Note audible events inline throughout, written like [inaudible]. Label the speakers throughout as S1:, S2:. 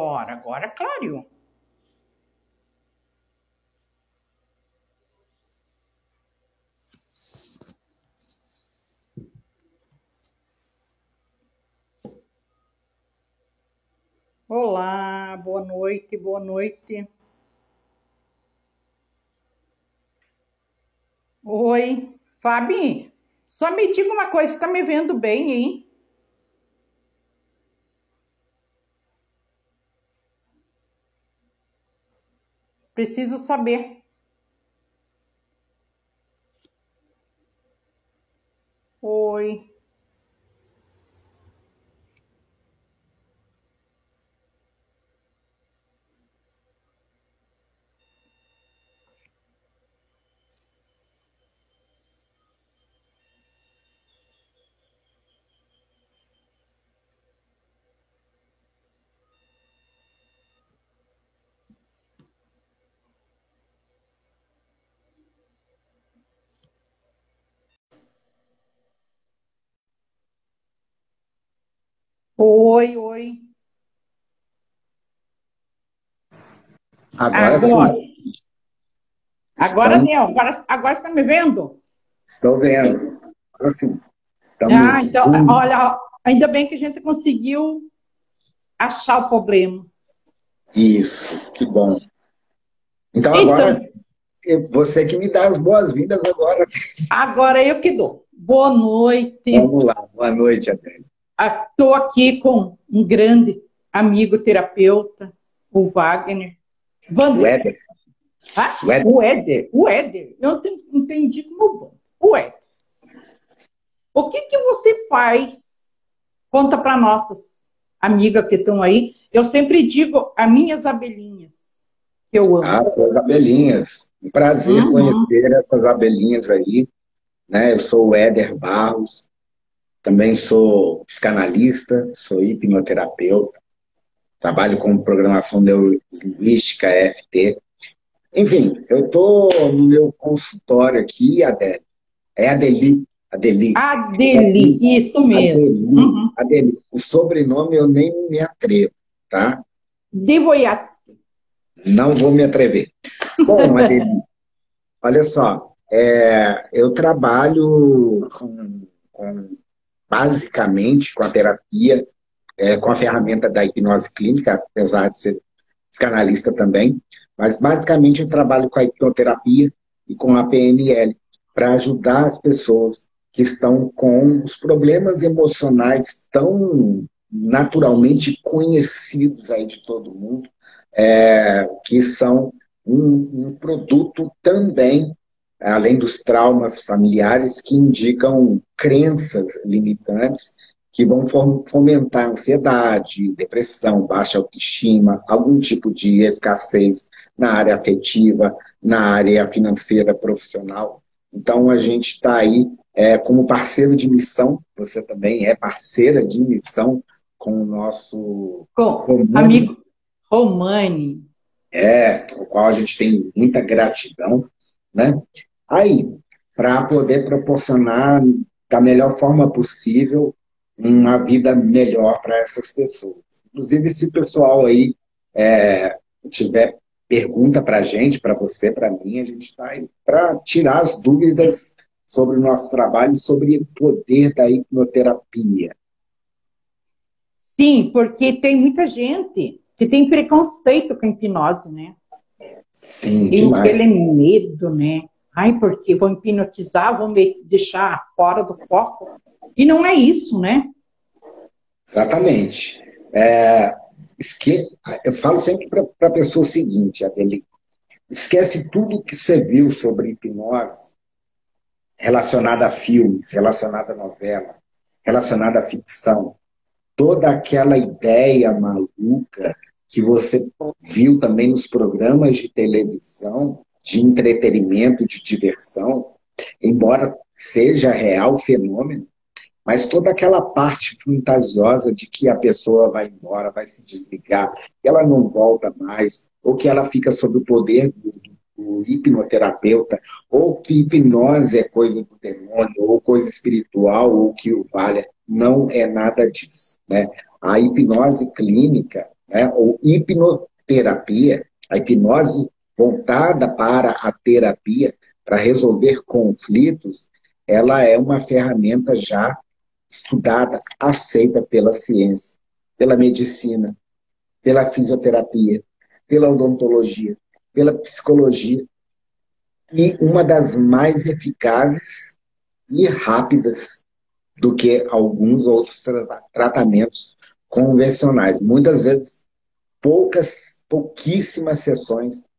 S1: Agora, agora clareou. Olá, boa noite, boa noite. Oi, Fabi, só me diga uma coisa, você tá me vendo bem, hein? Preciso saber. Oi. Oi, oi.
S2: Agora,
S1: Agora.
S2: sim.
S1: Agora,
S2: Estamos-
S1: agora, agora você está me vendo?
S2: Estou vendo. Agora sim. Estamos
S1: Ah, então, olha, ainda bem que a gente conseguiu achar o problema.
S2: Isso, que bom. Então
S1: Então-
S2: agora, eu- você que me dá as boas-vindas agora.
S1: Agora eu que dou. Boa noite.
S2: Vamos lá. Boa noite, Adélia.
S1: Estou aqui com um grande amigo terapeuta, o Wagner. Wander.
S2: O Éder.
S1: Ah,
S2: o Éder.
S1: o Éder. O Éder. Eu te- entendi como bom. O Éder. O que, que você faz? Conta para nossas amigas que estão aí. Eu sempre digo as minhas abelhinhas, que eu amo.
S2: Ah, suas abelhinhas. Um prazer
S1: Uhum.
S2: conhecer essas abelhinhas aí. Né? Eu sou o Éder Barros. Também sou psicanalista, sou hipnoterapeuta. Trabalho com programação neurolinguística, EFT. Enfim, eu estou no meu consultório aqui, Adélia. É Adeli. Adeli.
S1: Adeli, isso mesmo.
S2: Adeli.
S1: Uhum.
S2: Adeli. O sobrenome eu nem me atrevo, tá?
S1: Devoyatsky.
S2: Não vou me atrever. Bom, [laughs] Adeli, olha só, é, eu trabalho com, com- basicamente com a terapia, é, com a ferramenta da hipnose clínica, apesar de ser psicanalista também, mas basicamente eu trabalho com a hipnoterapia e com a PNL para ajudar as pessoas que estão com os problemas emocionais tão naturalmente conhecidos aí de todo mundo, é, que são um, um produto também, além dos traumas familiares, que indicam crenças limitantes que vão fom- fomentar ansiedade, depressão, baixa autoestima, algum tipo de escassez na área afetiva, na área financeira profissional. Então, a gente está aí é, como parceiro de missão, você também é parceira de missão com o nosso
S1: Com
S2: Romani,
S1: amigo Romani.
S2: é, o qual a gente tem muita gratidão, né? Aí, para poder proporcionar da melhor forma possível uma vida melhor para essas pessoas. Inclusive, se o pessoal aí é, tiver pergunta para a gente, para você, para mim, a gente está aí para tirar as dúvidas sobre o nosso trabalho, sobre o poder da hipnoterapia.
S1: Sim, porque tem muita gente que tem preconceito com a hipnose, né?
S2: Sim,
S1: Tem
S2: demais.
S1: aquele medo, né? Ai, porque vou hipnotizar, vou me deixar fora do foco. E não é isso, né?
S2: Exatamente. É, esque... Eu falo sempre para a pessoa o seguinte, Adeli, esquece tudo que você viu sobre hipnose relacionada a filmes, relacionada a novela, relacionada à ficção. Toda aquela ideia maluca que você viu também nos programas de televisão, de entretenimento, de diversão, embora seja real fenômeno, mas toda aquela parte fantasiosa de que a pessoa vai embora, vai se desligar, que ela não volta mais, ou que ela fica sob o poder do, do hipnoterapeuta, ou que hipnose é coisa do demônio, ou coisa espiritual, ou que o valha. Não é nada disso. Né? A hipnose clínica né, ou hipnoterapia, a hipnose voltada para a terapia, para resolver conflitos, ela é uma ferramenta já estudada, aceita pela ciência, pela medicina, pela fisioterapia, pela odontologia, pela psicologia. E uma das mais eficazes e rápidas do que alguns outros tratamentos convencionais. Muitas vezes, poucas, pouquíssimas sessões,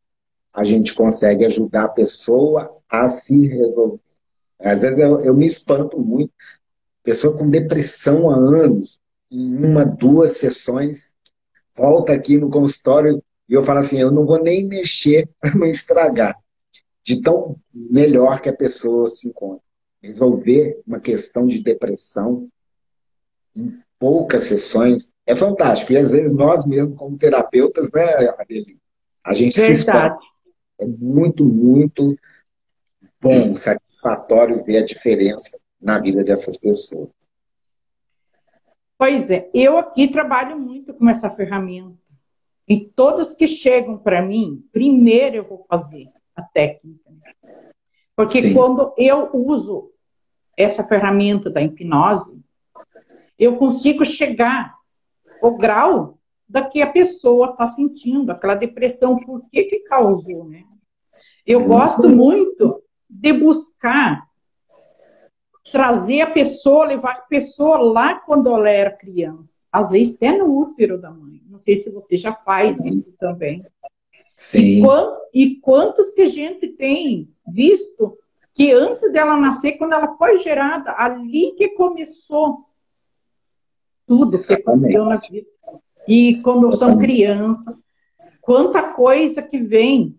S2: a gente consegue ajudar a pessoa a se resolver. Às vezes eu, eu me espanto muito. Pessoa com depressão há anos, em uma, duas sessões, volta aqui no consultório e eu falo assim, eu não vou nem mexer [laughs] para não estragar. De tão melhor que a pessoa se encontra. Resolver uma questão de depressão em poucas sessões é fantástico. E às vezes nós mesmos, como terapeutas, né, Adeline? A gente Verdade. se espanta. É muito, muito bom, satisfatório ver a diferença na vida dessas pessoas.
S1: Pois é, eu aqui trabalho muito com essa ferramenta. E todos que chegam para mim, primeiro eu vou fazer a técnica. Porque Sim. quando eu uso essa ferramenta da hipnose, eu consigo chegar ao grau da que a pessoa está sentindo, aquela depressão, por que que causou, né? Eu gosto muito de buscar trazer a pessoa, levar a pessoa lá quando ela era criança. Às vezes até no útero da mãe. Não sei se você já faz isso também.
S2: Sim.
S1: E, e quantos que a gente tem visto que antes dela nascer, quando ela foi gerada, ali que começou tudo que aconteceu na vida. E quando são criança, quanta coisa que vem.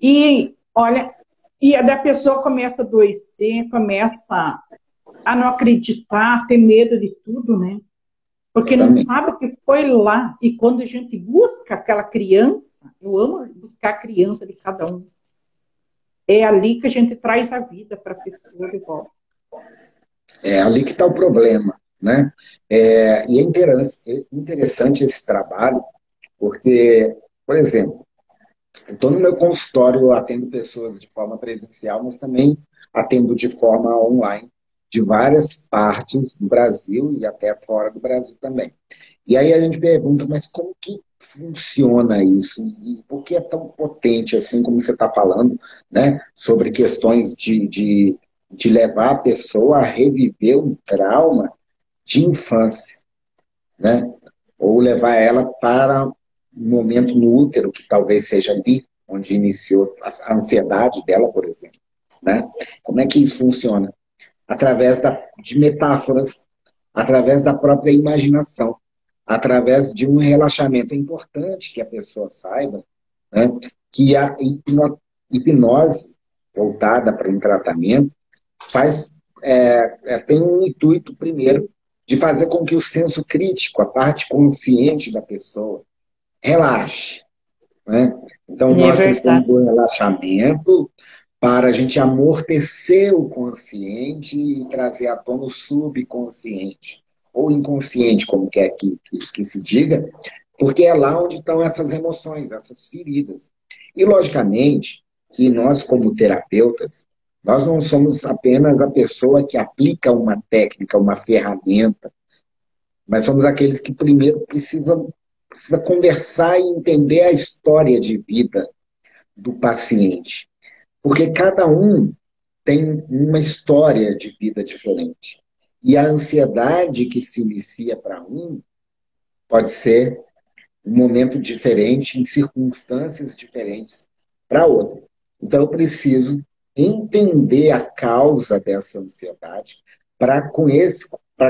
S1: E, olha, e a pessoa começa a adoecer, começa a não acreditar, a ter medo de tudo, né? Porque não sabe o que foi lá. E quando a gente busca aquela criança, eu amo buscar a criança de cada um. É ali que a gente traz a vida para a pessoa de volta.
S2: É ali que está o problema, né? É, e é interessante esse trabalho, porque, por exemplo, Estou no meu consultório, eu atendo pessoas de forma presencial, mas também atendo de forma online, de várias partes do Brasil e até fora do Brasil também. E aí a gente pergunta, mas como que funciona isso? E por que é tão potente assim como você está falando, né? Sobre questões de, de, de levar a pessoa a reviver um trauma de infância, né? Ou levar ela para momento no útero, que talvez seja ali onde iniciou a ansiedade dela, por exemplo. Né? Como é que isso funciona? Através da, de metáforas, através da própria imaginação, através de um relaxamento. É importante que a pessoa saiba né, que a hipnose voltada para um tratamento faz, é, é, tem um intuito, primeiro, de fazer com que o senso crítico, a parte consciente da pessoa, relaxe. Né? Então, é nós precisamos do relaxamento para a gente amortecer o consciente e trazer à tona o subconsciente, ou inconsciente, como quer que, que, que se diga, porque é lá onde estão essas emoções, essas feridas. E, logicamente, que nós, como terapeutas, nós não somos apenas a pessoa que aplica uma técnica, uma ferramenta, mas somos aqueles que primeiro precisam precisa conversar e entender a história de vida do paciente. Porque cada um tem uma história de vida diferente. E a ansiedade que se inicia para um pode ser um momento diferente, em circunstâncias diferentes para outro. Então, eu preciso entender a causa dessa ansiedade para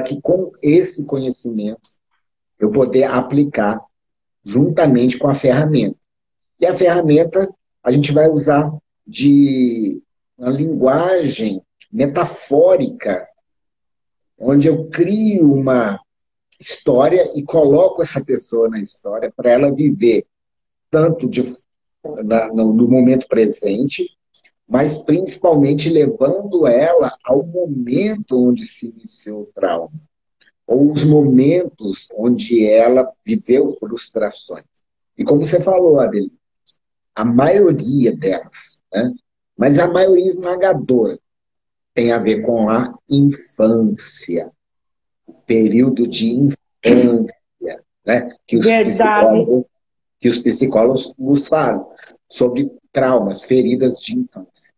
S2: que com esse conhecimento eu poder aplicar juntamente com a ferramenta. E a ferramenta a gente vai usar de uma linguagem metafórica, onde eu crio uma história e coloco essa pessoa na história para ela viver tanto de, na, no, no momento presente, mas principalmente levando ela ao momento onde se iniciou o trauma. Ou os momentos onde ela viveu frustrações. E como você falou, Adeline, a maioria delas, né? mas a maioria esmagadora, tem a ver com a infância, período de infância, né? que, os psicólogos, que os psicólogos nos falam sobre traumas, feridas de infância.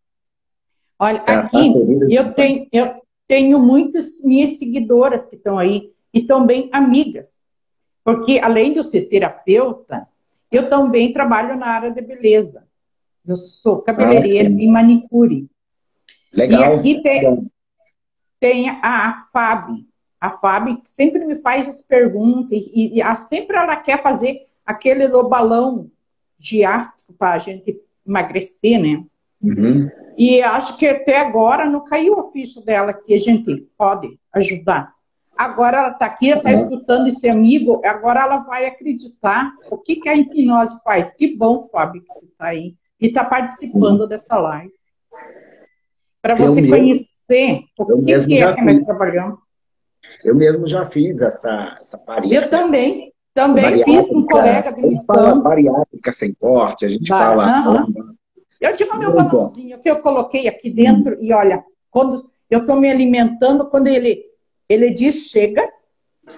S1: Olha, é, aqui eu tenho, eu tenho muitas minhas seguidoras que estão aí e também amigas, porque além de eu ser terapeuta, eu também trabalho na área de beleza. Eu sou cabeleireira ah, e manicure.
S2: Legal.
S1: E aqui tem, tem a Fábio. A Fábio sempre me faz as perguntas e, e a, sempre ela quer fazer aquele balão de ácido para a gente emagrecer, né? Uhum. E acho que até agora não caiu a ficha dela que a gente pode ajudar. Agora ela está aqui, está uhum. escutando esse amigo, agora ela vai acreditar o que, que a hipnose faz. Que bom, Fábio, que você está aí e está participando uhum. dessa live. Para você eu conhecer mesmo, o que, que é que nós trabalhamos.
S2: Eu mesmo já fiz essa, essa
S1: bariátrica. Eu também. Também fiz com um colega de missão. Fala
S2: bariátrica sem corte, a gente fala.
S1: Eu digo meu balãozinho que eu coloquei aqui dentro hum. e olha, quando eu estou me alimentando, quando ele, ele diz chega,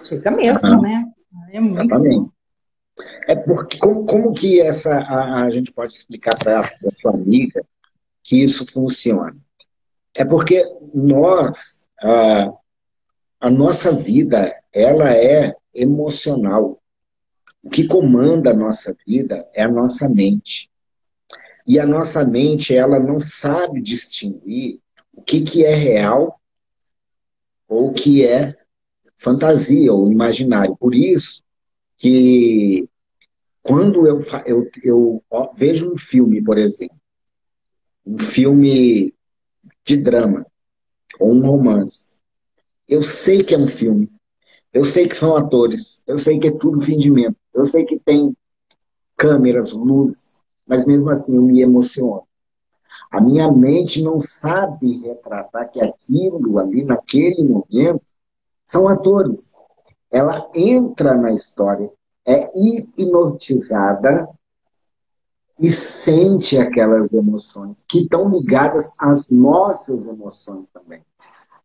S1: chega mesmo, né?
S2: É muito Exatamente. É porque como, como que essa a, a gente pode explicar para a sua amiga que isso funciona? É porque nós a, a nossa vida ela é emocional. O que comanda a nossa vida é a nossa mente. E a nossa mente, ela não sabe distinguir o que, que é real ou o que é fantasia ou imaginário. Por isso que quando eu, eu, eu vejo um filme, por exemplo, um filme de drama ou um romance, eu sei que é um filme, eu sei que são atores, eu sei que é tudo fingimento, eu sei que tem câmeras, luzes, mas mesmo assim eu me emociono. A minha mente não sabe retratar que aquilo ali, naquele momento, são atores. Ela entra na história, é hipnotizada e sente aquelas emoções que estão ligadas às nossas emoções também.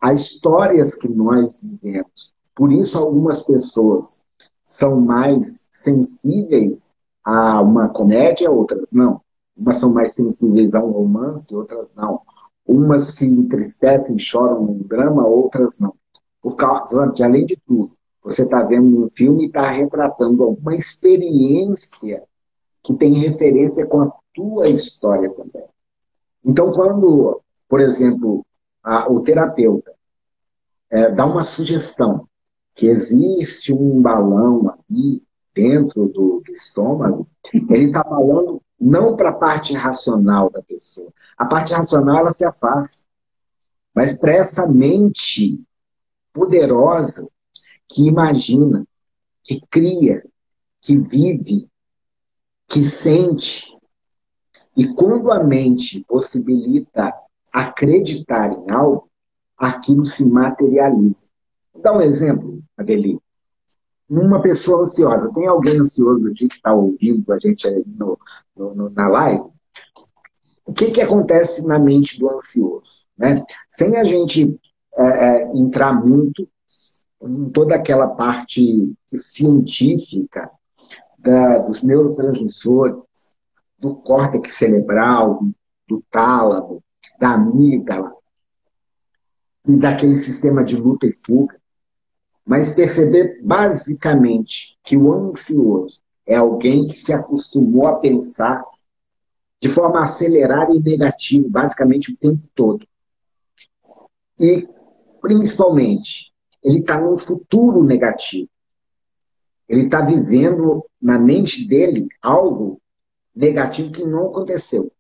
S2: As histórias que nós vivemos. Por isso, algumas pessoas são mais sensíveis a uma comédia, outras não. Umas são mais sensíveis a um romance, outras não. Umas se entristecem, choram num drama, outras não. Por causa de, além de tudo, você está vendo um filme e está retratando alguma experiência que tem referência com a tua história também. Então, quando, por exemplo, a, o terapeuta é, dá uma sugestão que existe um balão ali dentro do, do estômago, ele está falando não para a parte racional da pessoa. A parte racional ela se afasta. Mas para essa mente poderosa que imagina, que cria, que vive, que sente. E quando a mente possibilita acreditar em algo, aquilo se materializa. Vou dar um exemplo, Adeline numa pessoa ansiosa. Tem alguém ansioso aqui que está ouvindo a gente aí no, no, na live? O que, que acontece na mente do ansioso? Né? Sem a gente é, é, entrar muito em toda aquela parte científica da, dos neurotransmissores, do córtex cerebral, do tálamo, da amígdala, e daquele sistema de luta e fuga mas perceber basicamente que o ansioso é alguém que se acostumou a pensar de forma acelerada e negativa, basicamente o tempo todo. E, principalmente, ele está num futuro negativo. Ele está vivendo na mente dele algo negativo que não aconteceu.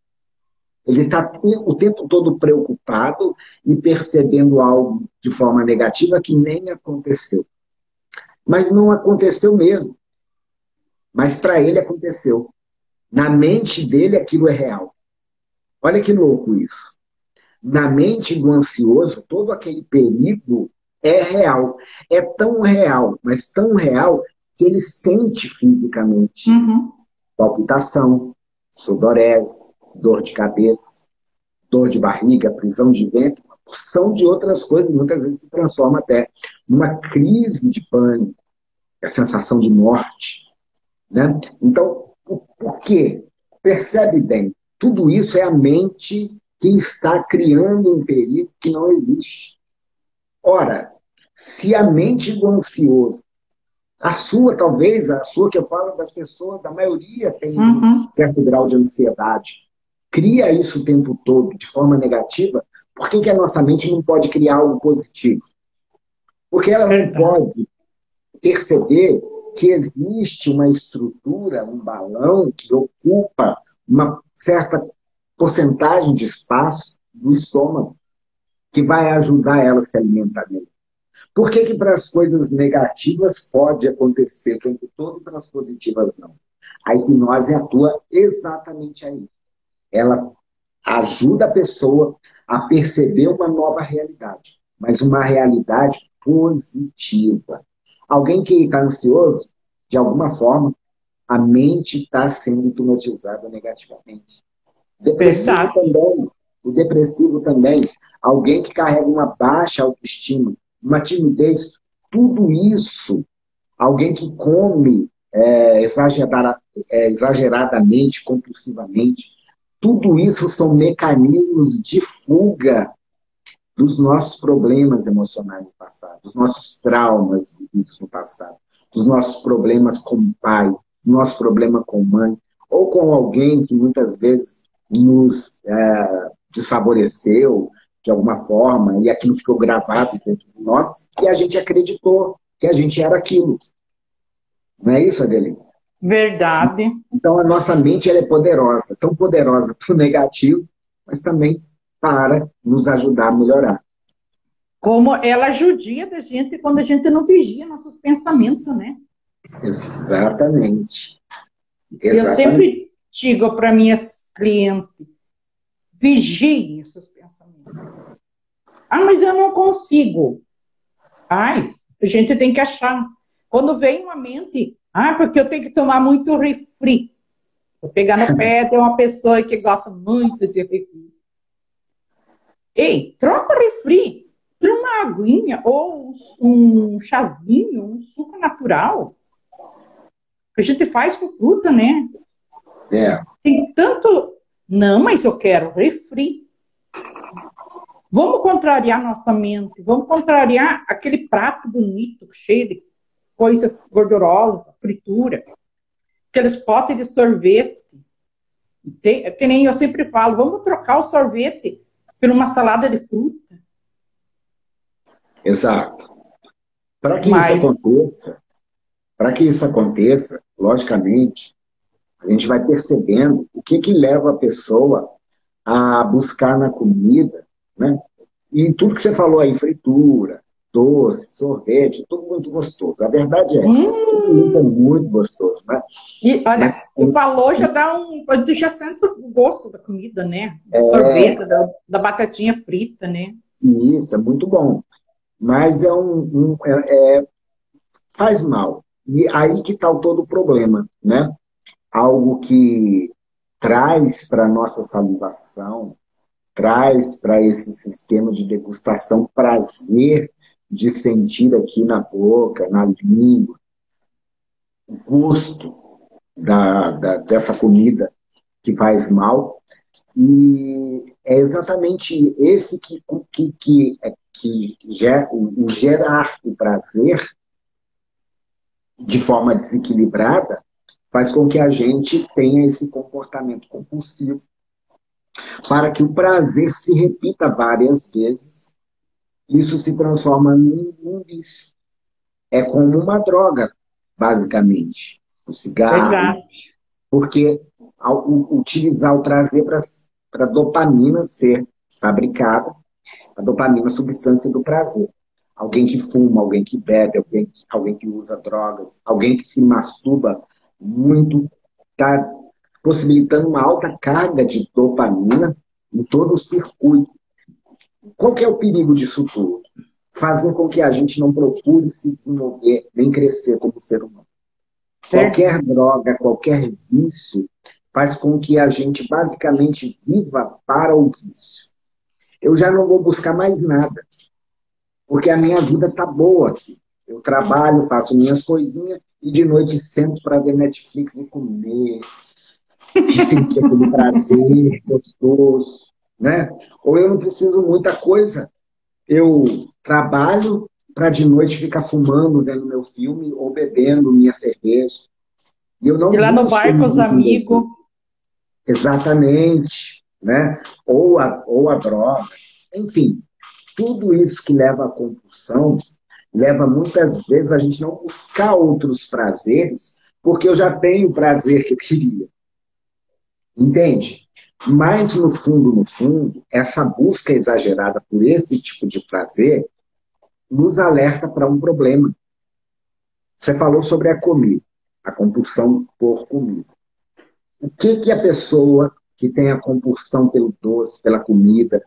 S2: Ele está o tempo todo preocupado e percebendo algo de forma negativa que nem aconteceu. Mas não aconteceu mesmo. Mas para ele aconteceu. Na mente dele aquilo é real. Olha que louco isso. Na mente do ansioso, todo aquele perigo é real. É tão real, mas tão real, que ele sente fisicamente. Uhum. Palpitação, sudorese, dor de cabeça, dor de barriga, prisão de ventre, são de outras coisas, muitas vezes se transforma até numa crise de pânico, a sensação de morte. Né? Então, por quê? Percebe bem, tudo isso é a mente que está criando um perigo que não existe. Ora, se a mente do ansioso, a sua talvez, a sua que eu falo das pessoas, da maioria tem uhum. um certo grau de ansiedade, cria isso o tempo todo de forma negativa, por que, que a nossa mente não pode criar algo positivo? Porque ela não pode perceber que existe uma estrutura, um balão que ocupa uma certa porcentagem de espaço do estômago que vai ajudar ela a se alimentar melhor. Por que, que para as coisas negativas pode acontecer o tempo todo e para as positivas não? A hipnose atua exatamente aí. Ela ajuda a pessoa a perceber uma nova realidade, mas uma realidade positiva. Alguém que está ansioso, de alguma forma, a mente está sendo hipnotizada negativamente. Depressivo também, o depressivo também, alguém que carrega uma baixa autoestima, uma timidez, tudo isso, alguém que come é, é, exageradamente, compulsivamente, tudo isso são mecanismos de fuga dos nossos problemas emocionais no passado, dos nossos traumas vividos no passado, dos nossos problemas com o pai, do nosso problema com mãe, ou com alguém que muitas vezes nos é, desfavoreceu de alguma forma, e aquilo ficou gravado dentro de nós, e a gente acreditou que a gente era aquilo. Não é isso, Adeline?
S1: Verdade.
S2: Então, a nossa mente ela é poderosa, tão poderosa para o negativo, mas também para nos ajudar a melhorar.
S1: Como ela judia da gente quando a gente não vigia nossos pensamentos, né?
S2: Exatamente.
S1: Exatamente. Eu sempre digo para minhas clientes, vigiem os seus pensamentos. Ah, mas eu não consigo. Ai, a gente tem que achar. Quando vem uma mente, ah, porque eu tenho que tomar muito refri. Vou pegar no pé de uma pessoa que gosta muito de refri. Ei, troca o refri por uma aguinha ou um chazinho, um suco natural. Que a gente faz com fruta, né?
S2: É.
S1: Tem tanto. Não, mas eu quero refri. Vamos contrariar nossa mente, vamos contrariar aquele prato bonito, cheio de coisas gordurosas, fritura, aqueles potes de sorvete. Tem, que nem eu sempre falo, vamos trocar o sorvete por uma salada de fruta.
S2: Exato. Para que Mas... isso aconteça, para que isso aconteça, logicamente, a gente vai percebendo o que, que leva a pessoa a buscar na comida, né? E tudo que você falou aí, fritura, doce, sorvete, tudo muito gostoso. A verdade é, hum. tudo isso é muito gostoso, né?
S1: E olha, Mas, tu falou, já dá um. Já sente o gosto da comida, né? Do é, sorvete, da, da, batatinha frita, né?
S2: Isso, é muito bom. Mas é um. um é, é, faz mal. E aí que está todo o problema, né? algo que traz para a nossa salivação, traz para esse sistema de degustação prazer de sentir aqui na boca, na língua, o gosto da, da, dessa comida que faz mal. E é exatamente esse que, que, que, que gera, o gerar o prazer de forma desequilibrada faz com que a gente tenha esse comportamento compulsivo, para que o prazer se repita várias vezes. Isso se transforma num, num vício. É como uma droga, basicamente. O cigarro. Verdade. Porque ao utilizar o prazer para a dopamina ser fabricada, a dopamina, a substância do prazer. Alguém que fuma, alguém que bebe, alguém, alguém que usa drogas, alguém que se masturba muito, está possibilitando uma alta carga de dopamina em todo o circuito. Qual que é o perigo disso tudo? fazem com que a gente não procure se desenvolver nem crescer como ser humano. Qualquer droga, qualquer vício faz com que a gente basicamente viva para o vício. Eu já não vou buscar mais nada, porque a minha vida tá boa assim. Eu trabalho, faço minhas coisinhas e de noite sento para ver Netflix e comer, e sentir aquele prazer gostoso, né? Ou eu não preciso muita coisa. Eu trabalho para de noite ficar fumando, vendo meu filme ou bebendo minha cerveja.
S1: E, eu não e lá no bar com os amigos.
S2: Exatamente, né? Ou a, ou a droga. Enfim, tudo isso que leva à compulsão leva muitas vezes a gente não buscar outros prazeres, porque eu já tenho o prazer que eu queria. Entende? Mas, no fundo, no fundo, essa busca exagerada por esse tipo de prazer nos alerta para um problema. Você falou sobre a comida, a compulsão por comida. O que, que a pessoa que tem a compulsão pelo doce, pela comida,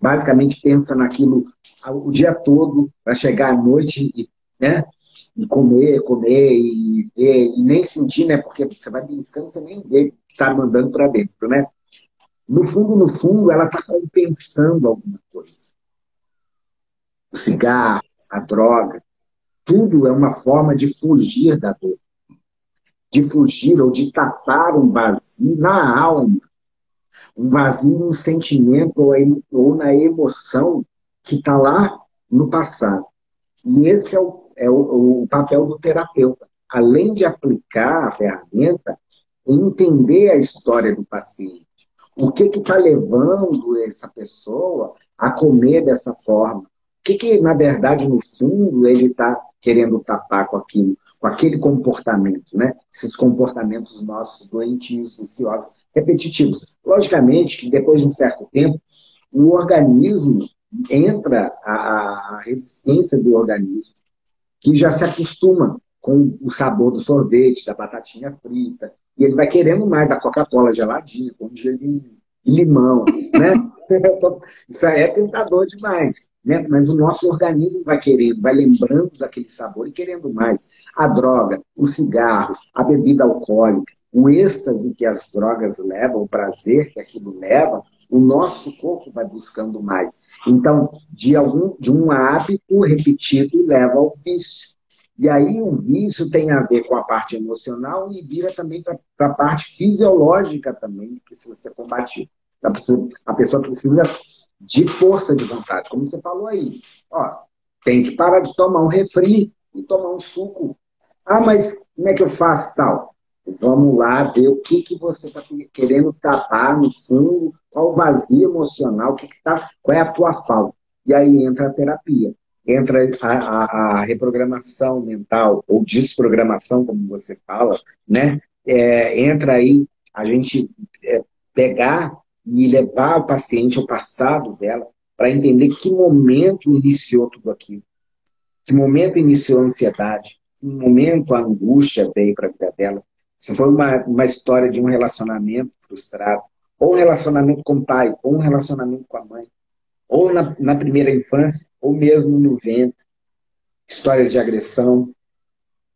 S2: basicamente pensa naquilo o dia todo para chegar à noite e, né, e comer, comer e ver, e nem sentir, né? Porque você vai beliscando, você nem vê está mandando para dentro, né? No fundo, no fundo, ela está compensando alguma coisa. O cigarro, a droga, tudo é uma forma de fugir da dor. De fugir ou de tapar um vazio na alma. Um vazio no sentimento ou na emoção que está lá no passado. E esse é, o, é o, o papel do terapeuta. Além de aplicar a ferramenta, entender a história do paciente. O que está levando essa pessoa a comer dessa forma? O que, que na verdade, no fundo, ele está querendo tapar com aquilo, com aquele comportamento, né? Esses comportamentos nossos doentios, viciosos, repetitivos. Logicamente que depois de um certo tempo, o organismo entra a, a resistência do organismo, que já se acostuma com o sabor do sorvete, da batatinha frita, e ele vai querendo mais da Coca-Cola geladinha, com gelinho limão, né? [laughs] Isso aí é tentador demais, né? Mas o nosso organismo vai querendo, vai lembrando daquele sabor e querendo mais. A droga, o cigarro, a bebida alcoólica, o êxtase que as drogas levam, o prazer que aquilo leva, o nosso corpo vai buscando mais. Então, de, algum, de um hábito repetido leva ao vício. E aí o vício tem a ver com a parte emocional e vira também para a parte fisiológica também, que precisa ser combatida. A pessoa precisa de força de vontade, como você falou aí. Ó, tem que parar de tomar um refri e tomar um suco. Ah, mas como é que eu faço tal? Vamos lá ver o que, que você está querendo tapar no fundo, qual o vazio emocional, o que que tá, qual é a tua falta. E aí entra a terapia, entra a, a, a reprogramação mental, ou desprogramação, como você fala, né? É, entra aí a gente é, pegar e levar o paciente ao passado dela para entender que momento iniciou tudo aquilo. Que momento iniciou a ansiedade, que momento a angústia veio para a vida dela, se foi uma, uma história de um relacionamento frustrado, ou um relacionamento com o pai, ou um relacionamento com a mãe, ou na, na primeira infância, ou mesmo no ventre, histórias de agressão,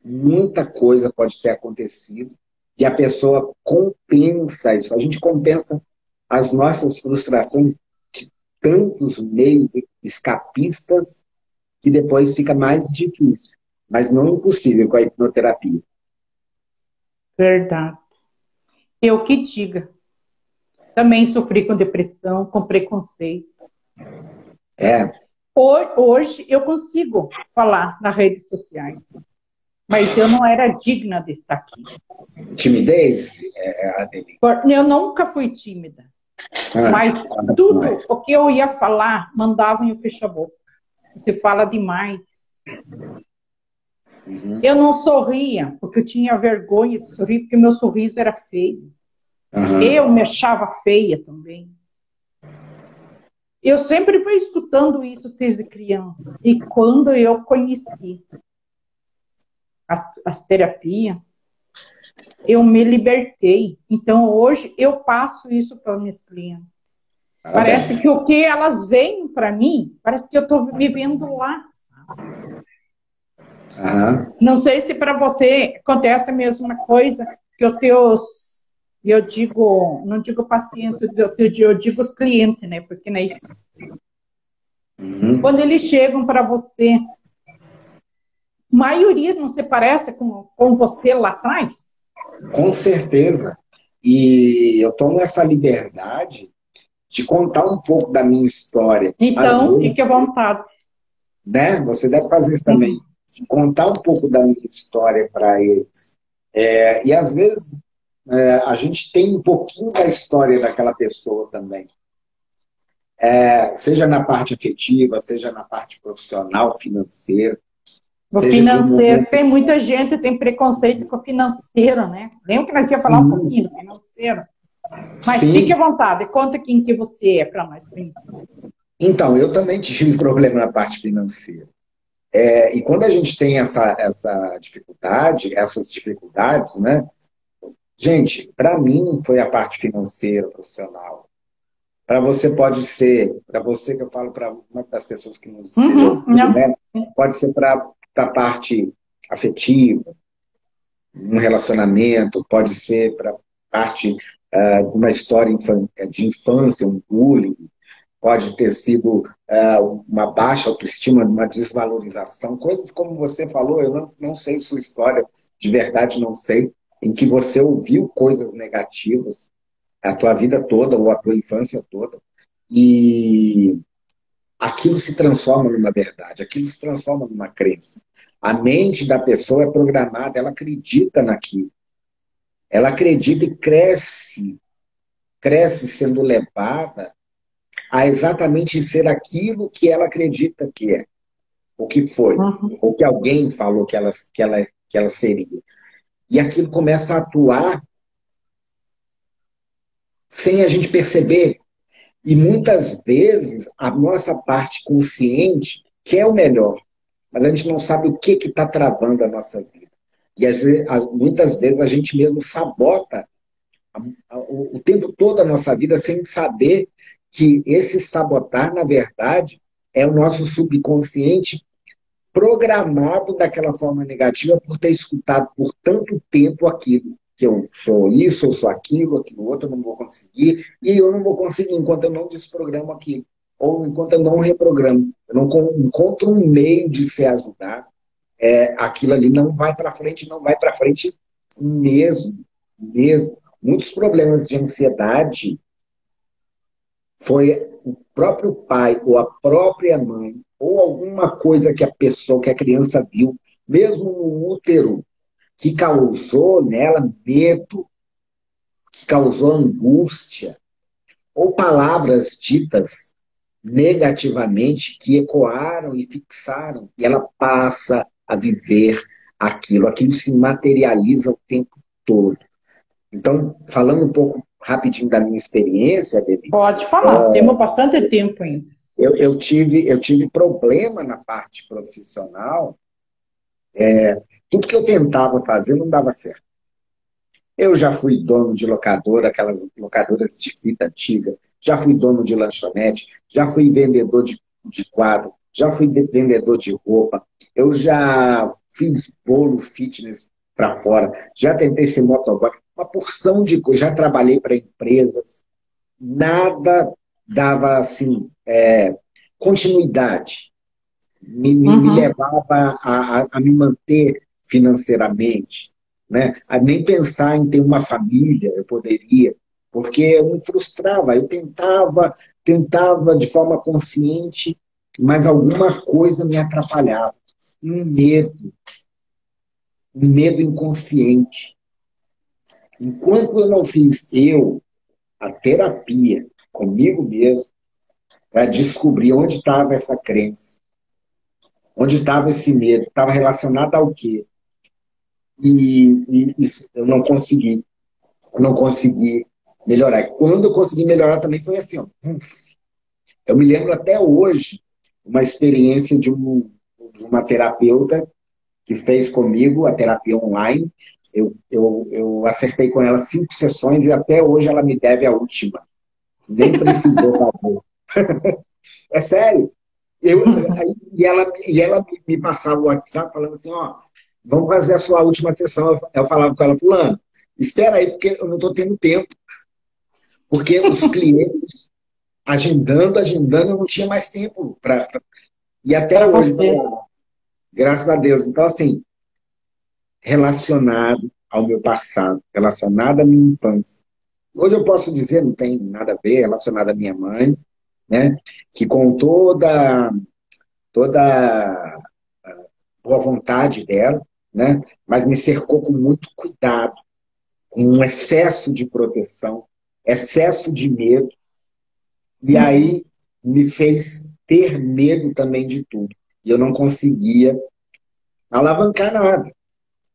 S2: muita coisa pode ter acontecido e a pessoa compensa isso. A gente compensa as nossas frustrações de tantos meios escapistas que depois fica mais difícil, mas não impossível com a hipnoterapia.
S1: Verdade. Eu que diga. Também sofri com depressão, com preconceito.
S2: É.
S1: Hoje eu consigo falar nas redes sociais, mas eu não era digna de estar aqui.
S2: Timidez, é,
S1: é Eu nunca fui tímida. Ah, mas tudo o que eu ia falar, mandavam eu fechar a boca. Você fala demais. Uhum. Eu não sorria, porque eu tinha vergonha de sorrir, porque meu sorriso era feio. Uhum. Eu me achava feia também. Eu sempre fui escutando isso desde criança. E quando eu conheci as, as terapias, eu me libertei. Então, hoje, eu passo isso para minhas clientes. Parabéns. Parece que o que elas veem para mim, parece que eu estou vivendo lá. Uhum. Não sei se para você acontece a mesma coisa que os teus, eu digo, não digo paciente, eu digo os clientes, né? Porque não é isso. Uhum. Quando eles chegam para você, maioria não se parece com, com você lá atrás?
S2: Com certeza. E eu tomo essa liberdade de contar um pouco da minha história.
S1: Então, vezes, fique à vontade.
S2: Né? Você deve fazer isso também. De contar um pouco da minha história para eles. É, e às vezes é, a gente tem um pouquinho da história daquela pessoa também. É, seja na parte afetiva, seja na parte profissional, financeira.
S1: O financeiro, tem muita gente tem preconceito com o financeiro, né? Lembra que nós ia falar um pouquinho do financeiro? Mas Sim. fique à vontade, conta quem que você é para nós conhecer.
S2: Então, eu também tive [laughs] problema na parte financeira. É, e quando a gente tem essa, essa dificuldade, essas dificuldades, né? Gente, para mim foi a parte financeira, profissional. Para você pode ser, para você que eu falo para uma das pessoas que nos uhum, né? pode ser para a parte afetiva, um relacionamento, pode ser para parte uh, uma história de infância, um bullying, pode ter sido uh, uma baixa autoestima, uma desvalorização, coisas como você falou, eu não, não sei sua história, de verdade não sei, em que você ouviu coisas negativas a tua vida toda ou a tua infância toda e aquilo se transforma numa verdade, aquilo se transforma numa crença. A mente da pessoa é programada, ela acredita naquilo. Ela acredita e cresce, cresce sendo levada a exatamente ser aquilo que ela acredita que é, o que foi, uhum. ou que alguém falou que ela, que, ela, que ela seria. E aquilo começa a atuar sem a gente perceber. E muitas vezes a nossa parte consciente quer o melhor, mas a gente não sabe o que está travando a nossa vida. E às vezes, muitas vezes a gente mesmo sabota o tempo todo a nossa vida sem saber que esse sabotar, na verdade, é o nosso subconsciente programado daquela forma negativa por ter escutado por tanto tempo aquilo. Que eu sou isso, eu sou aquilo, aquilo outro, eu não vou conseguir. E eu não vou conseguir enquanto eu não desprogramo aquilo. Ou enquanto eu não reprogramo. Eu não encontro um meio de se ajudar é, aquilo ali não vai para frente, não vai para frente mesmo, mesmo. Muitos problemas de ansiedade foi o próprio pai ou a própria mãe ou alguma coisa que a pessoa, que a criança viu, mesmo no útero, que causou nela medo, que causou angústia, ou palavras ditas negativamente que ecoaram e fixaram, e ela passa a viver aquilo. Aquilo se materializa o tempo todo. Então, falando um pouco rapidinho da minha experiência, Debbie,
S1: Pode falar, é, temos bastante tempo ainda.
S2: Eu, eu, tive, eu tive problema na parte profissional. É, tudo que eu tentava fazer não dava certo. Eu já fui dono de locadora, aquelas locadoras de fita antiga, já fui dono de lanchonete, já fui vendedor de, de quadro, já fui vendedor de roupa, eu já fiz bolo fitness para fora, já tentei ser motoboy, uma porção de coisas, já trabalhei para empresas, nada dava assim é, continuidade, me, uhum. me levava a, a, a, me manter financeiramente, né? a nem pensar em ter uma família, eu poderia, porque eu me frustrava, eu tentava, tentava de forma consciente mas alguma coisa me atrapalhava. Um medo. Um medo inconsciente. Enquanto eu não fiz eu, a terapia, comigo mesmo, para descobrir onde estava essa crença, onde estava esse medo, estava relacionado ao quê? E, e, isso eu não consegui. Eu não consegui melhorar. Quando eu consegui melhorar também foi assim, ó. Eu me lembro até hoje uma experiência de, um, de uma terapeuta que fez comigo a terapia online. Eu, eu, eu acertei com ela cinco sessões e até hoje ela me deve a última. Nem precisou fazer. [laughs] é sério. Eu, e, ela, e ela me passava o WhatsApp falando assim, ó, vamos fazer a sua última sessão. Eu falava com ela, fulano, espera aí, porque eu não estou tendo tempo. Porque os clientes agendando, agendando, eu não tinha mais tempo para. E até hoje, graças a Deus. Então, assim, relacionado ao meu passado, relacionado à minha infância. Hoje eu posso dizer, não tem nada a ver, relacionado à minha mãe, né? Que com toda, toda boa vontade dela, né? Mas me cercou com muito cuidado, com um excesso de proteção, excesso de medo, e aí me fez ter medo também de tudo. E eu não conseguia alavancar nada.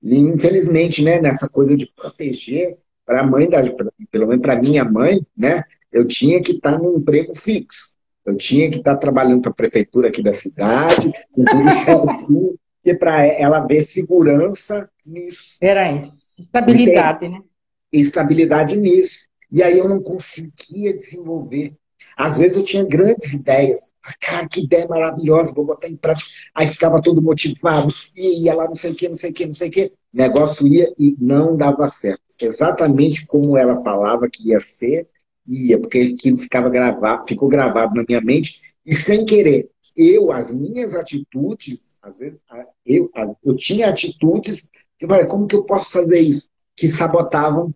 S2: E, infelizmente, né, nessa coisa de proteger para a mãe, da, pelo menos para minha mãe, né, eu tinha que estar tá num emprego fixo. Eu tinha que estar tá trabalhando para a prefeitura aqui da cidade, [laughs] com tudo certinho, que para ela ver segurança nisso.
S1: Era isso. Estabilidade, Entende? né?
S2: Estabilidade nisso. E aí eu não conseguia desenvolver às vezes eu tinha grandes ideias. Ah, cara, que ideia maravilhosa, vou botar em prática. Aí ficava todo motivado, e ia lá não sei o que, não sei o que, não sei o que. Negócio ia e não dava certo. Exatamente como ela falava que ia ser, ia, porque aquilo ficava gravado, ficou gravado na minha mente, e sem querer, eu, as minhas atitudes, às vezes, eu, eu tinha atitudes que eu falei, como que eu posso fazer isso? Que sabotavam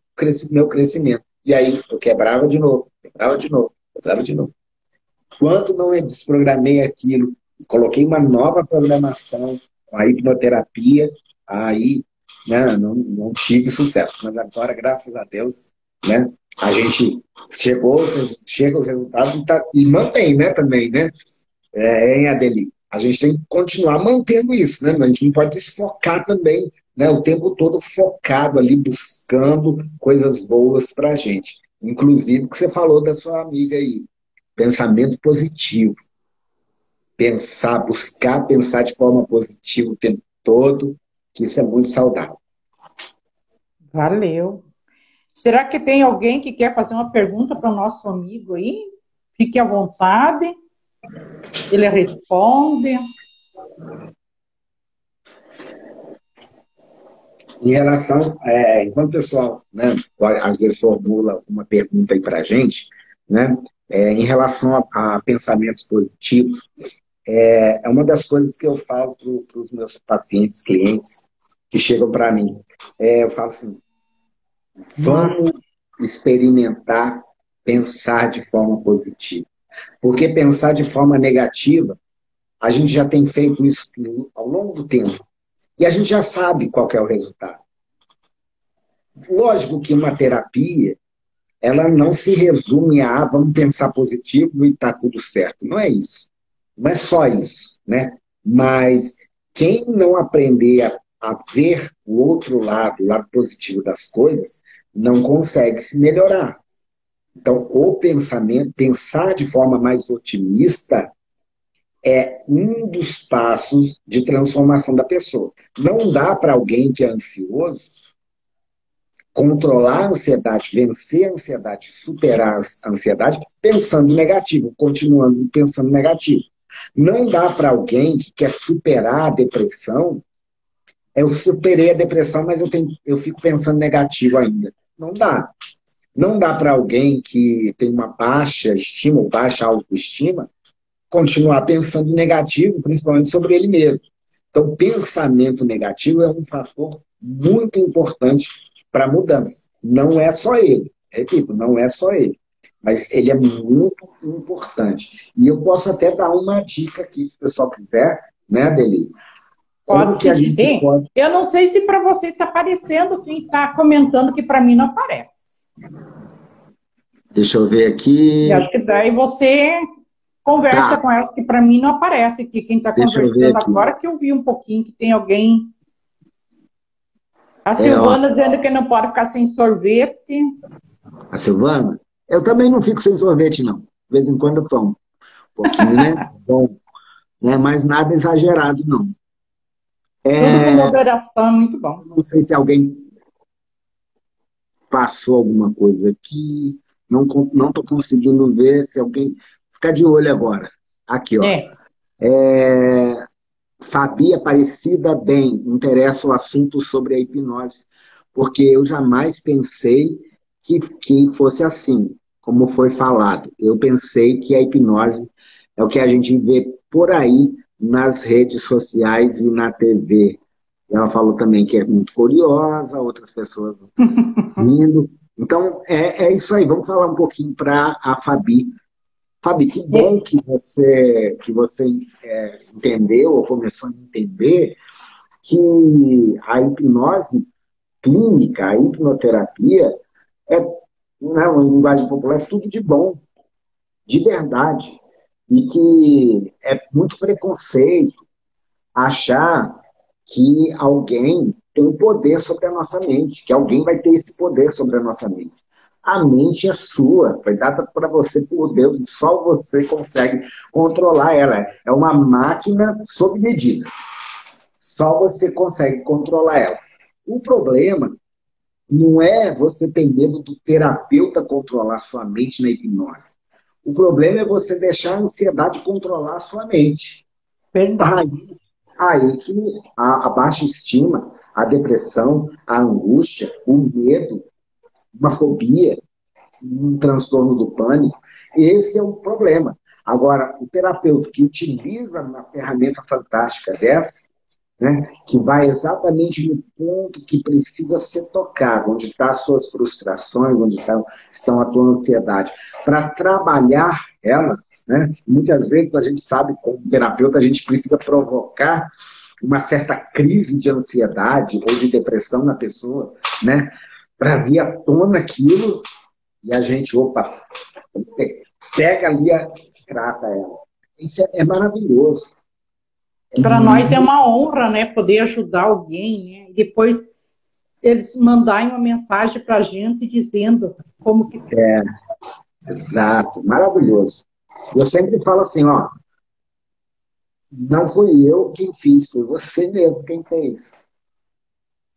S2: meu crescimento. E aí eu quebrava de novo, quebrava de novo. Claro de novo. Quando não desprogramei aquilo, coloquei uma nova programação com a hipnoterapia, aí né, não, não tive sucesso. Mas agora, graças a Deus, né, a gente chegou, chega os resultados e, tá, e mantém né, também, né? É, em Adeli. A gente tem que continuar mantendo isso, né? A gente não pode desfocar também, né? O tempo todo focado ali, buscando coisas boas para a gente. Inclusive, que você falou da sua amiga aí. Pensamento positivo. Pensar, buscar pensar de forma positiva o tempo todo, que isso é muito saudável.
S1: Valeu. Será que tem alguém que quer fazer uma pergunta para o nosso amigo aí? Fique à vontade. Ele responde.
S2: Em relação, é, enquanto o pessoal, né, às vezes formula uma pergunta aí para a gente, né, é, em relação a, a, pensamentos positivos, é, é, uma das coisas que eu falo para os meus pacientes, clientes, que chegam para mim. É, eu falo assim, vamos experimentar pensar de forma positiva. Porque pensar de forma negativa, a gente já tem feito isso ao longo do tempo. E a gente já sabe qual é o resultado. Lógico que uma terapia, ela não se resume a ah, vamos pensar positivo e está tudo certo. Não é isso. Não é só isso, né? Mas quem não aprender a, a ver o outro lado, o lado positivo das coisas, não consegue se melhorar. Então, o pensamento, pensar de forma mais otimista, é um dos passos de transformação da pessoa. Não dá para alguém que é ansioso controlar a ansiedade, vencer a ansiedade, superar a ansiedade pensando negativo, continuando pensando negativo. Não dá para alguém que quer superar a depressão, eu superei a depressão, mas eu, tenho, eu fico pensando negativo ainda. Não dá. Não dá para alguém que tem uma baixa estima ou baixa autoestima continuar pensando negativo, principalmente sobre ele mesmo. Então, pensamento negativo é um fator muito importante para a mudança. Não é só ele, repito, não é só ele, mas ele é muito importante. E eu posso até dar uma dica aqui, se o pessoal quiser, né, Adeli?
S1: Pode que a gente pode... Eu não sei se para você está aparecendo, quem está comentando que para mim não aparece.
S2: Deixa eu ver aqui.
S1: Eu acho que daí você Conversa tá. com ela, que para mim não aparece aqui. Quem está conversando agora que eu vi um pouquinho que tem alguém. A é, Silvana dizendo que não pode ficar sem sorvete.
S2: A Silvana? Eu também não fico sem sorvete, não. De vez em quando eu tomo. Um pouquinho, né? [laughs] Bom. Não é mais nada exagerado, não.
S1: É... Tudo com moderação, muito bom.
S2: Não sei se alguém passou alguma coisa aqui. não estou conseguindo ver se alguém. Fica de olho agora. Aqui, ó. É. É... Fabi Aparecida Bem, interessa o assunto sobre a hipnose, porque eu jamais pensei que, que fosse assim, como foi falado. Eu pensei que a hipnose é o que a gente vê por aí nas redes sociais e na TV. Ela falou também que é muito curiosa, outras pessoas [laughs] rindo. Então, é, é isso aí. Vamos falar um pouquinho para a Fabi. Fabi, que bom que você, que você é, entendeu ou começou a entender que a hipnose clínica, a hipnoterapia, é, na né, linguagem popular, é tudo de bom, de verdade. E que é muito preconceito achar que alguém tem poder sobre a nossa mente, que alguém vai ter esse poder sobre a nossa mente. A mente é sua, foi dada para você por Deus e só você consegue controlar ela. É uma máquina sob medida. Só você consegue controlar ela. O problema não é você ter medo do terapeuta controlar sua mente na hipnose. O problema é você deixar a ansiedade controlar a sua mente. Verdade. Aí que a, a baixa estima, a depressão, a angústia, o medo, uma fobia, um transtorno do pânico, esse é o problema. Agora, o terapeuta que utiliza uma ferramenta fantástica dessa, né, que vai exatamente no ponto que precisa ser tocado, onde estão as suas frustrações, onde estão, estão a tua ansiedade, para trabalhar ela. Né? Muitas vezes a gente sabe, como terapeuta, a gente precisa provocar uma certa crise de ansiedade ou de depressão na pessoa, né? Para vir à tona aquilo e a gente, opa, pega ali e trata ela. Isso é, é maravilhoso.
S1: Para nós é uma honra, né, poder ajudar alguém, né? E depois eles mandarem uma mensagem para a gente dizendo como que
S2: é. Exato, maravilhoso. Eu sempre falo assim, ó, não fui eu quem fiz, foi você mesmo quem fez.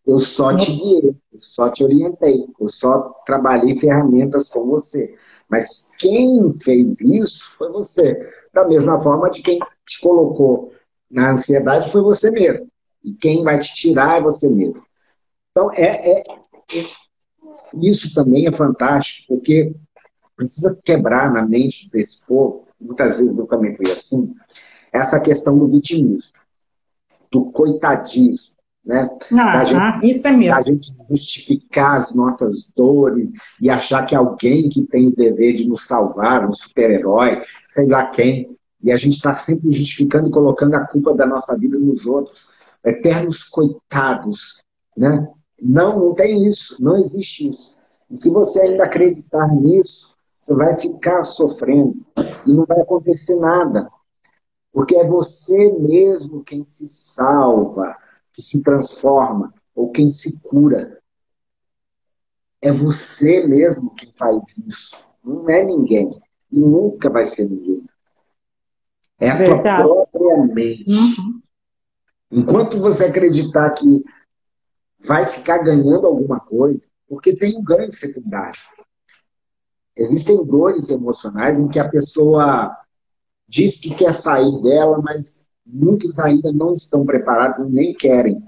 S2: Eu só te guiei, eu só te orientei, eu só trabalhei ferramentas com você. Mas quem fez isso foi você. Da mesma forma de quem te colocou na ansiedade foi você mesmo. E quem vai te tirar é você mesmo. Então, é, é, é isso também é fantástico, porque precisa quebrar na mente desse povo, muitas vezes eu também fui assim, essa questão do vitimismo, do coitadismo, né?
S1: Ah, da gente, isso é mesmo.
S2: Da gente justificar as nossas dores e achar que alguém que tem o dever de nos salvar, um super-herói, sei lá quem, e a gente está sempre justificando e colocando a culpa da nossa vida nos outros. Eternos coitados. Né? Não, não tem isso. Não existe isso. E se você ainda acreditar nisso, você vai ficar sofrendo. E não vai acontecer nada. Porque é você mesmo quem se salva, que se transforma, ou quem se cura. É você mesmo quem faz isso. Não é ninguém. E nunca vai ser ninguém. É a Verdade. tua própria mente. Uhum. Enquanto você acreditar que vai ficar ganhando alguma coisa, porque tem um ganho secundário. Existem dores emocionais em que a pessoa diz que quer sair dela, mas muitos ainda não estão preparados e nem querem.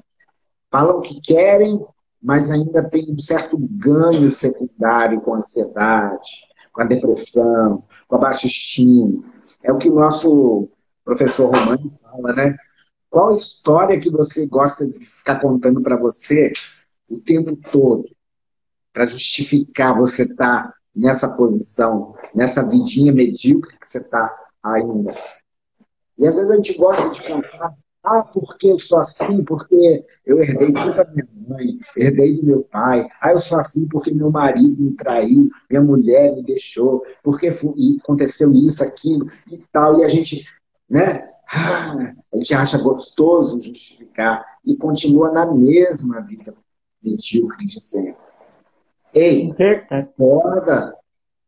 S2: Falam que querem, mas ainda tem um certo ganho secundário com a ansiedade, com a depressão, com a baixa estima. É o que o nosso professor Romano fala, né? Qual história que você gosta de ficar contando para você o tempo todo? Para justificar você estar tá nessa posição, nessa vidinha medíocre que você está ainda. E às vezes a gente gosta de contar ah, porque eu sou assim? Porque eu herdei tudo da minha mãe, herdei do meu pai. Ah, eu sou assim porque meu marido me traiu, minha mulher me deixou, porque aconteceu isso, aquilo e tal. E a gente, né? Ah, a gente acha gostoso justificar e continua na mesma vida medíocre de sempre. Ei, acorda.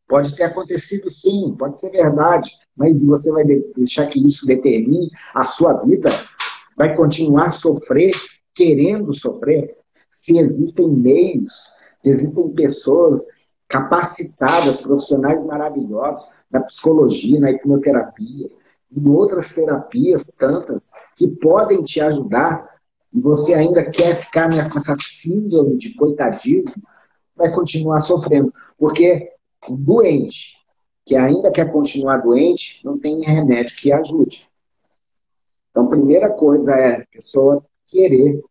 S2: Pode ter acontecido sim, pode ser verdade, mas você vai deixar que isso determine a sua vida vai continuar a sofrer, querendo sofrer, se existem meios, se existem pessoas capacitadas, profissionais maravilhosos na psicologia, na hipnoterapia, em outras terapias tantas que podem te ajudar e você ainda quer ficar com essa síndrome de coitadismo, vai continuar sofrendo. Porque doente que ainda quer continuar doente, não tem remédio que ajude. Então, a primeira coisa é a pessoa querer.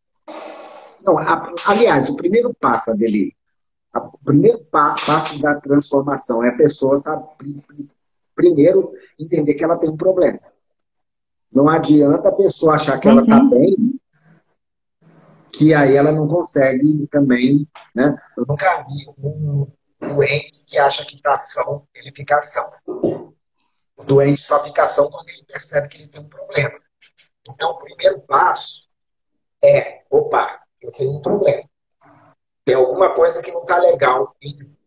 S2: Não, a, aliás, o primeiro passo dele, o primeiro pa, passo da transformação é a pessoa sabe, primeiro entender que ela tem um problema. Não adianta a pessoa achar que ela está uhum. bem, que aí ela não consegue também, né? Eu nunca vi um doente que acha que está ação, ele fica ação. O doente só fica ação quando ele percebe que ele tem um problema. Então, o primeiro passo é, opa, eu tenho um problema. Tem alguma coisa que não está legal em mim.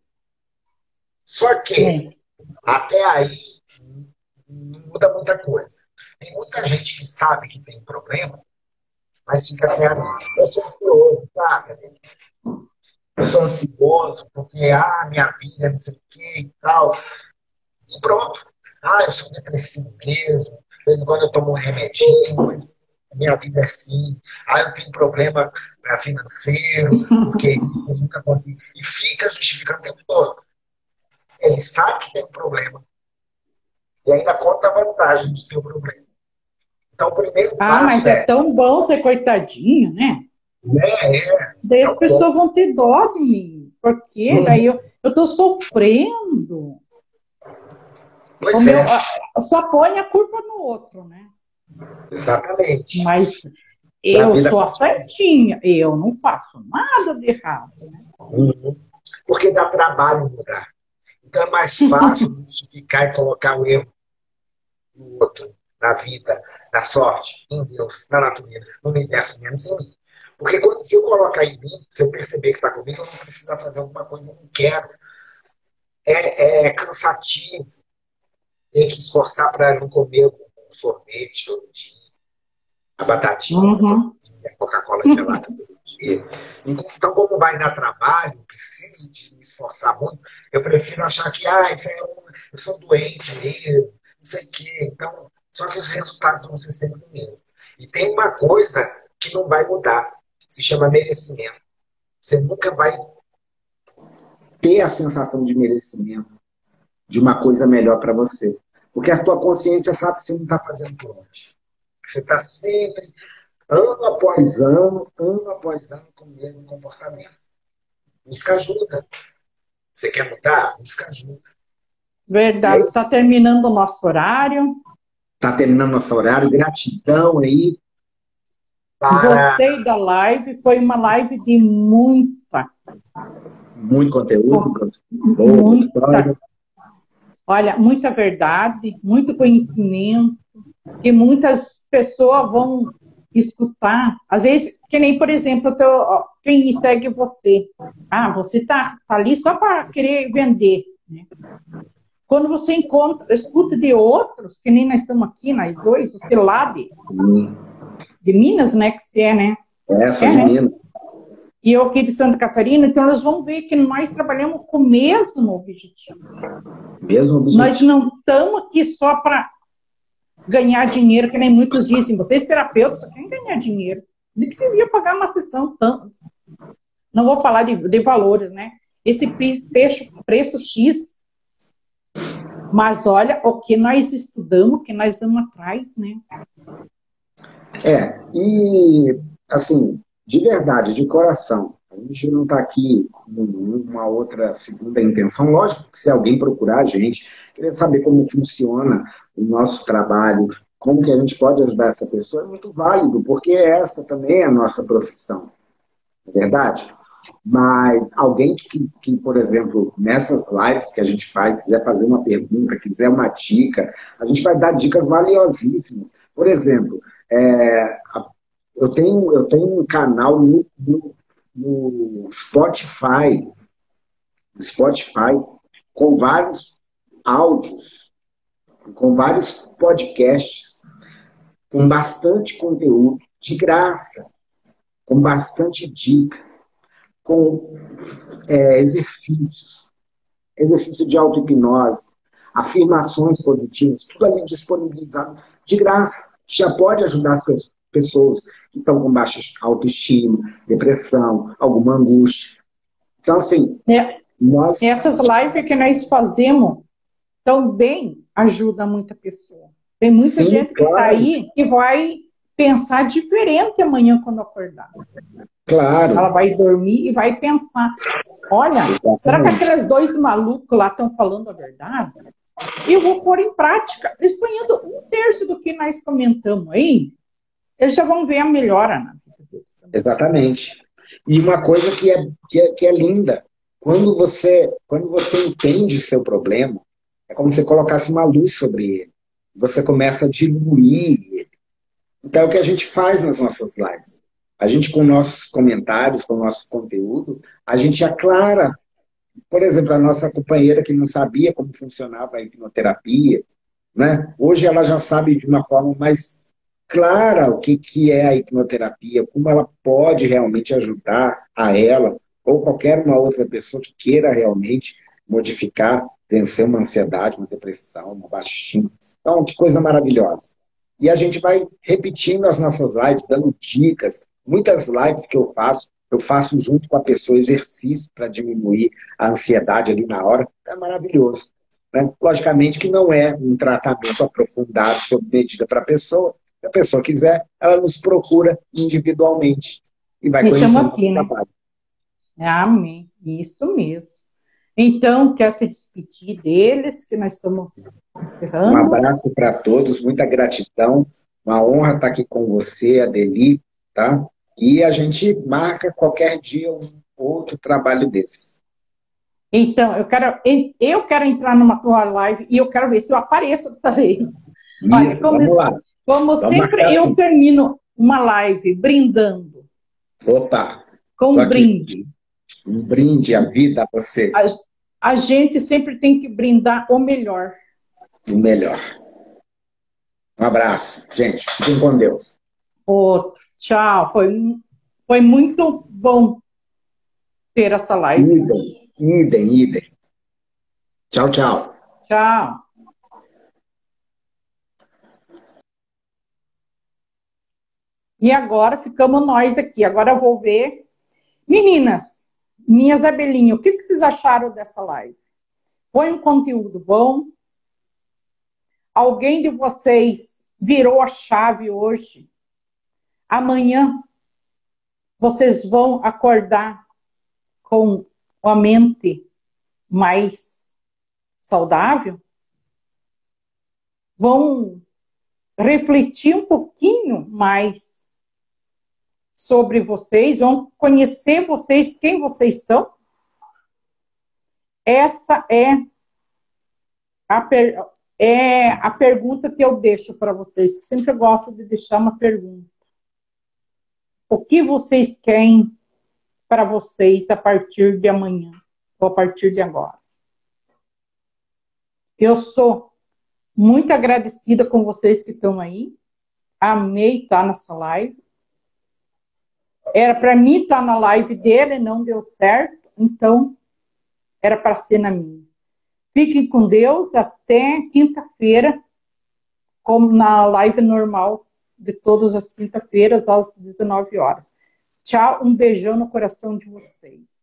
S2: Só que, até aí, não muda muita coisa. Tem muita gente que sabe que tem problema, mas fica até ali. Eu sou curioso, sabe? Eu sou ansioso, porque, ah, minha vida, não sei o que e tal. E pronto. Ah, eu sou depressivo mesmo. De vez em quando eu tomo um remedinho, mas minha vida é assim. Ah, eu tenho problema financeiro, porque isso eu nunca consegui. E fica justificando o tempo todo. Ele sabe que tem um problema. E ainda conta a vantagem de ter um problema. Então, o primeiro
S1: passo. Ah, mas é, é tão bom ser coitadinho, né?
S2: É, é.
S1: Daí as pessoas vão ter dó de mim. Porque hum. daí eu, tô sofrendo.
S2: Pois é.
S1: Só põe a culpa no outro, né?
S2: Exatamente.
S1: Mas eu sou a certinha, eu não faço nada de errado. Né?
S2: Uhum. Porque dá trabalho mudar. Então é mais [laughs] fácil justificar e colocar o erro no outro, na vida, na sorte, em Deus, na natureza, no universo, menos em mim. Porque quando, se eu colocar em mim, se eu perceber que está comigo, eu não preciso fazer alguma coisa, eu não quero. É, é cansativo. Tem que esforçar para não comer um sorvete todo dia, a batatinha, uhum. a Coca-Cola gelada [laughs] todo dia. Então, como vai dar trabalho, preciso de me esforçar muito, eu prefiro achar que, ah, isso é um, eu sou doente mesmo, não sei o quê. Então, só que os resultados vão ser sempre o mesmo. E tem uma coisa que não vai mudar, se chama merecimento. Você nunca vai ter a sensação de merecimento de uma coisa melhor para você. Porque a tua consciência sabe que você não está fazendo por onde. Você está sempre, ano após ano, ano após ano, com o mesmo comportamento. Busca ajuda. Você quer mudar? Busca ajuda.
S1: Verdade. Está terminando o nosso horário.
S2: Está terminando o nosso horário. Gratidão aí.
S1: Para... Gostei da live. Foi uma live de muita.
S2: Muito conteúdo.
S1: Boa, muita. História. Olha, muita verdade, muito conhecimento, que muitas pessoas vão escutar. Às vezes, que nem, por exemplo, quem segue você. Ah, você está tá ali só para querer vender. Né? Quando você encontra, escuta de outros, que nem nós estamos aqui, nós dois, você lá de, de Minas, né, que você é, né?
S2: É, sou é, de né? Minas
S1: e eu aqui de Santa Catarina, então elas vão ver que nós trabalhamos com o mesmo objetivo.
S2: Mesmo objetivo.
S1: Nós não estamos aqui só para ganhar dinheiro, que nem muitos dizem. Vocês terapeutas só querem ganhar dinheiro. De que seria pagar uma sessão tanto? Não vou falar de, de valores, né? Esse preço, preço X. Mas olha o que nós estudamos, o que nós vamos atrás, né?
S2: É, e assim, de verdade, de coração. A gente não está aqui numa outra segunda intenção. Lógico que se alguém procurar a gente, querer saber como funciona o nosso trabalho, como que a gente pode ajudar essa pessoa, é muito válido, porque essa também é a nossa profissão. É verdade? Mas alguém que, que, por exemplo, nessas lives que a gente faz, quiser fazer uma pergunta, quiser uma dica, a gente vai dar dicas valiosíssimas. Por exemplo, é, eu tenho, eu tenho um canal no, no, no Spotify, Spotify, com vários áudios, com vários podcasts, com bastante conteúdo, de graça, com bastante dica, com é, exercícios, exercício de auto-hipnose, afirmações positivas, tudo ali disponibilizado de graça, já pode ajudar as pessoas que estão com baixa autoestima, depressão, alguma angústia. Então, assim,
S1: é, nós... essas lives que nós fazemos também ajudam muita pessoa. Tem muita Sim, gente que está aí que vai pensar diferente amanhã quando acordar.
S2: Claro.
S1: Ela vai dormir e vai pensar: olha, Exatamente. será que aqueles dois malucos lá estão falando a verdade? Eu vou pôr em prática, exponhando um terço do que nós comentamos aí, eles já vão ver a melhora na vida deles.
S2: Exatamente. E uma coisa que é, que é, que é linda, quando você, quando você entende o seu problema, é como se colocasse uma luz sobre ele. Você começa a diluir ele. Então é o que a gente faz nas nossas lives. A gente, com nossos comentários, com o nosso conteúdo, a gente aclara. Por exemplo, a nossa companheira que não sabia como funcionava a hipnoterapia, né? hoje ela já sabe de uma forma mais clara o que, que é a hipnoterapia, como ela pode realmente ajudar a ela ou qualquer uma outra pessoa que queira realmente modificar, vencer uma ansiedade, uma depressão, uma baixa estima. Então, que coisa maravilhosa. E a gente vai repetindo as nossas lives, dando dicas. Muitas lives que eu faço, eu faço junto com a pessoa exercício para diminuir a ansiedade ali na hora. É maravilhoso. Né? Logicamente que não é um tratamento aprofundado sob medida para a pessoa. Se a pessoa quiser, ela nos procura individualmente e vai conhecer aqui, o né? trabalho.
S1: Amém. Isso mesmo. Então, quer se despedir deles, que nós estamos encerrando.
S2: Um abraço para todos, muita gratidão. Uma honra estar aqui com você, Adeli, tá? E a gente marca qualquer dia um outro trabalho desse.
S1: Então, eu quero, eu quero entrar numa tua live e eu quero ver se eu apareço dessa vez.
S2: Isso, Olha, como,
S1: como vamos sempre eu termino uma live brindando.
S2: Opa!
S1: Com um brinde.
S2: Um brinde à vida a você.
S1: A, a gente sempre tem que brindar o melhor.
S2: O melhor. Um abraço, gente. Fiquem com Deus.
S1: Outro. Tchau. Foi, foi muito bom ter essa live.
S2: Idem, idem, idem. Tchau, tchau.
S1: Tchau. E agora ficamos nós aqui. Agora eu vou ver. Meninas, minhas abelhinhas, o que vocês acharam dessa live? Foi um conteúdo bom? Alguém de vocês virou a chave hoje? Amanhã vocês vão acordar com a mente mais saudável? Vão refletir um pouquinho mais sobre vocês, vão conhecer vocês, quem vocês são. Essa é a, per, é a pergunta que eu deixo para vocês, que sempre gosto de deixar uma pergunta. O que vocês querem para vocês a partir de amanhã, ou a partir de agora? Eu sou muito agradecida com vocês que estão aí. Amei estar nessa live. Era para mim estar na live dele, não deu certo, então era para ser na minha. Fiquem com Deus até quinta-feira, como na live normal de todas as quinta-feiras, às 19 horas. Tchau, um beijão no coração de vocês.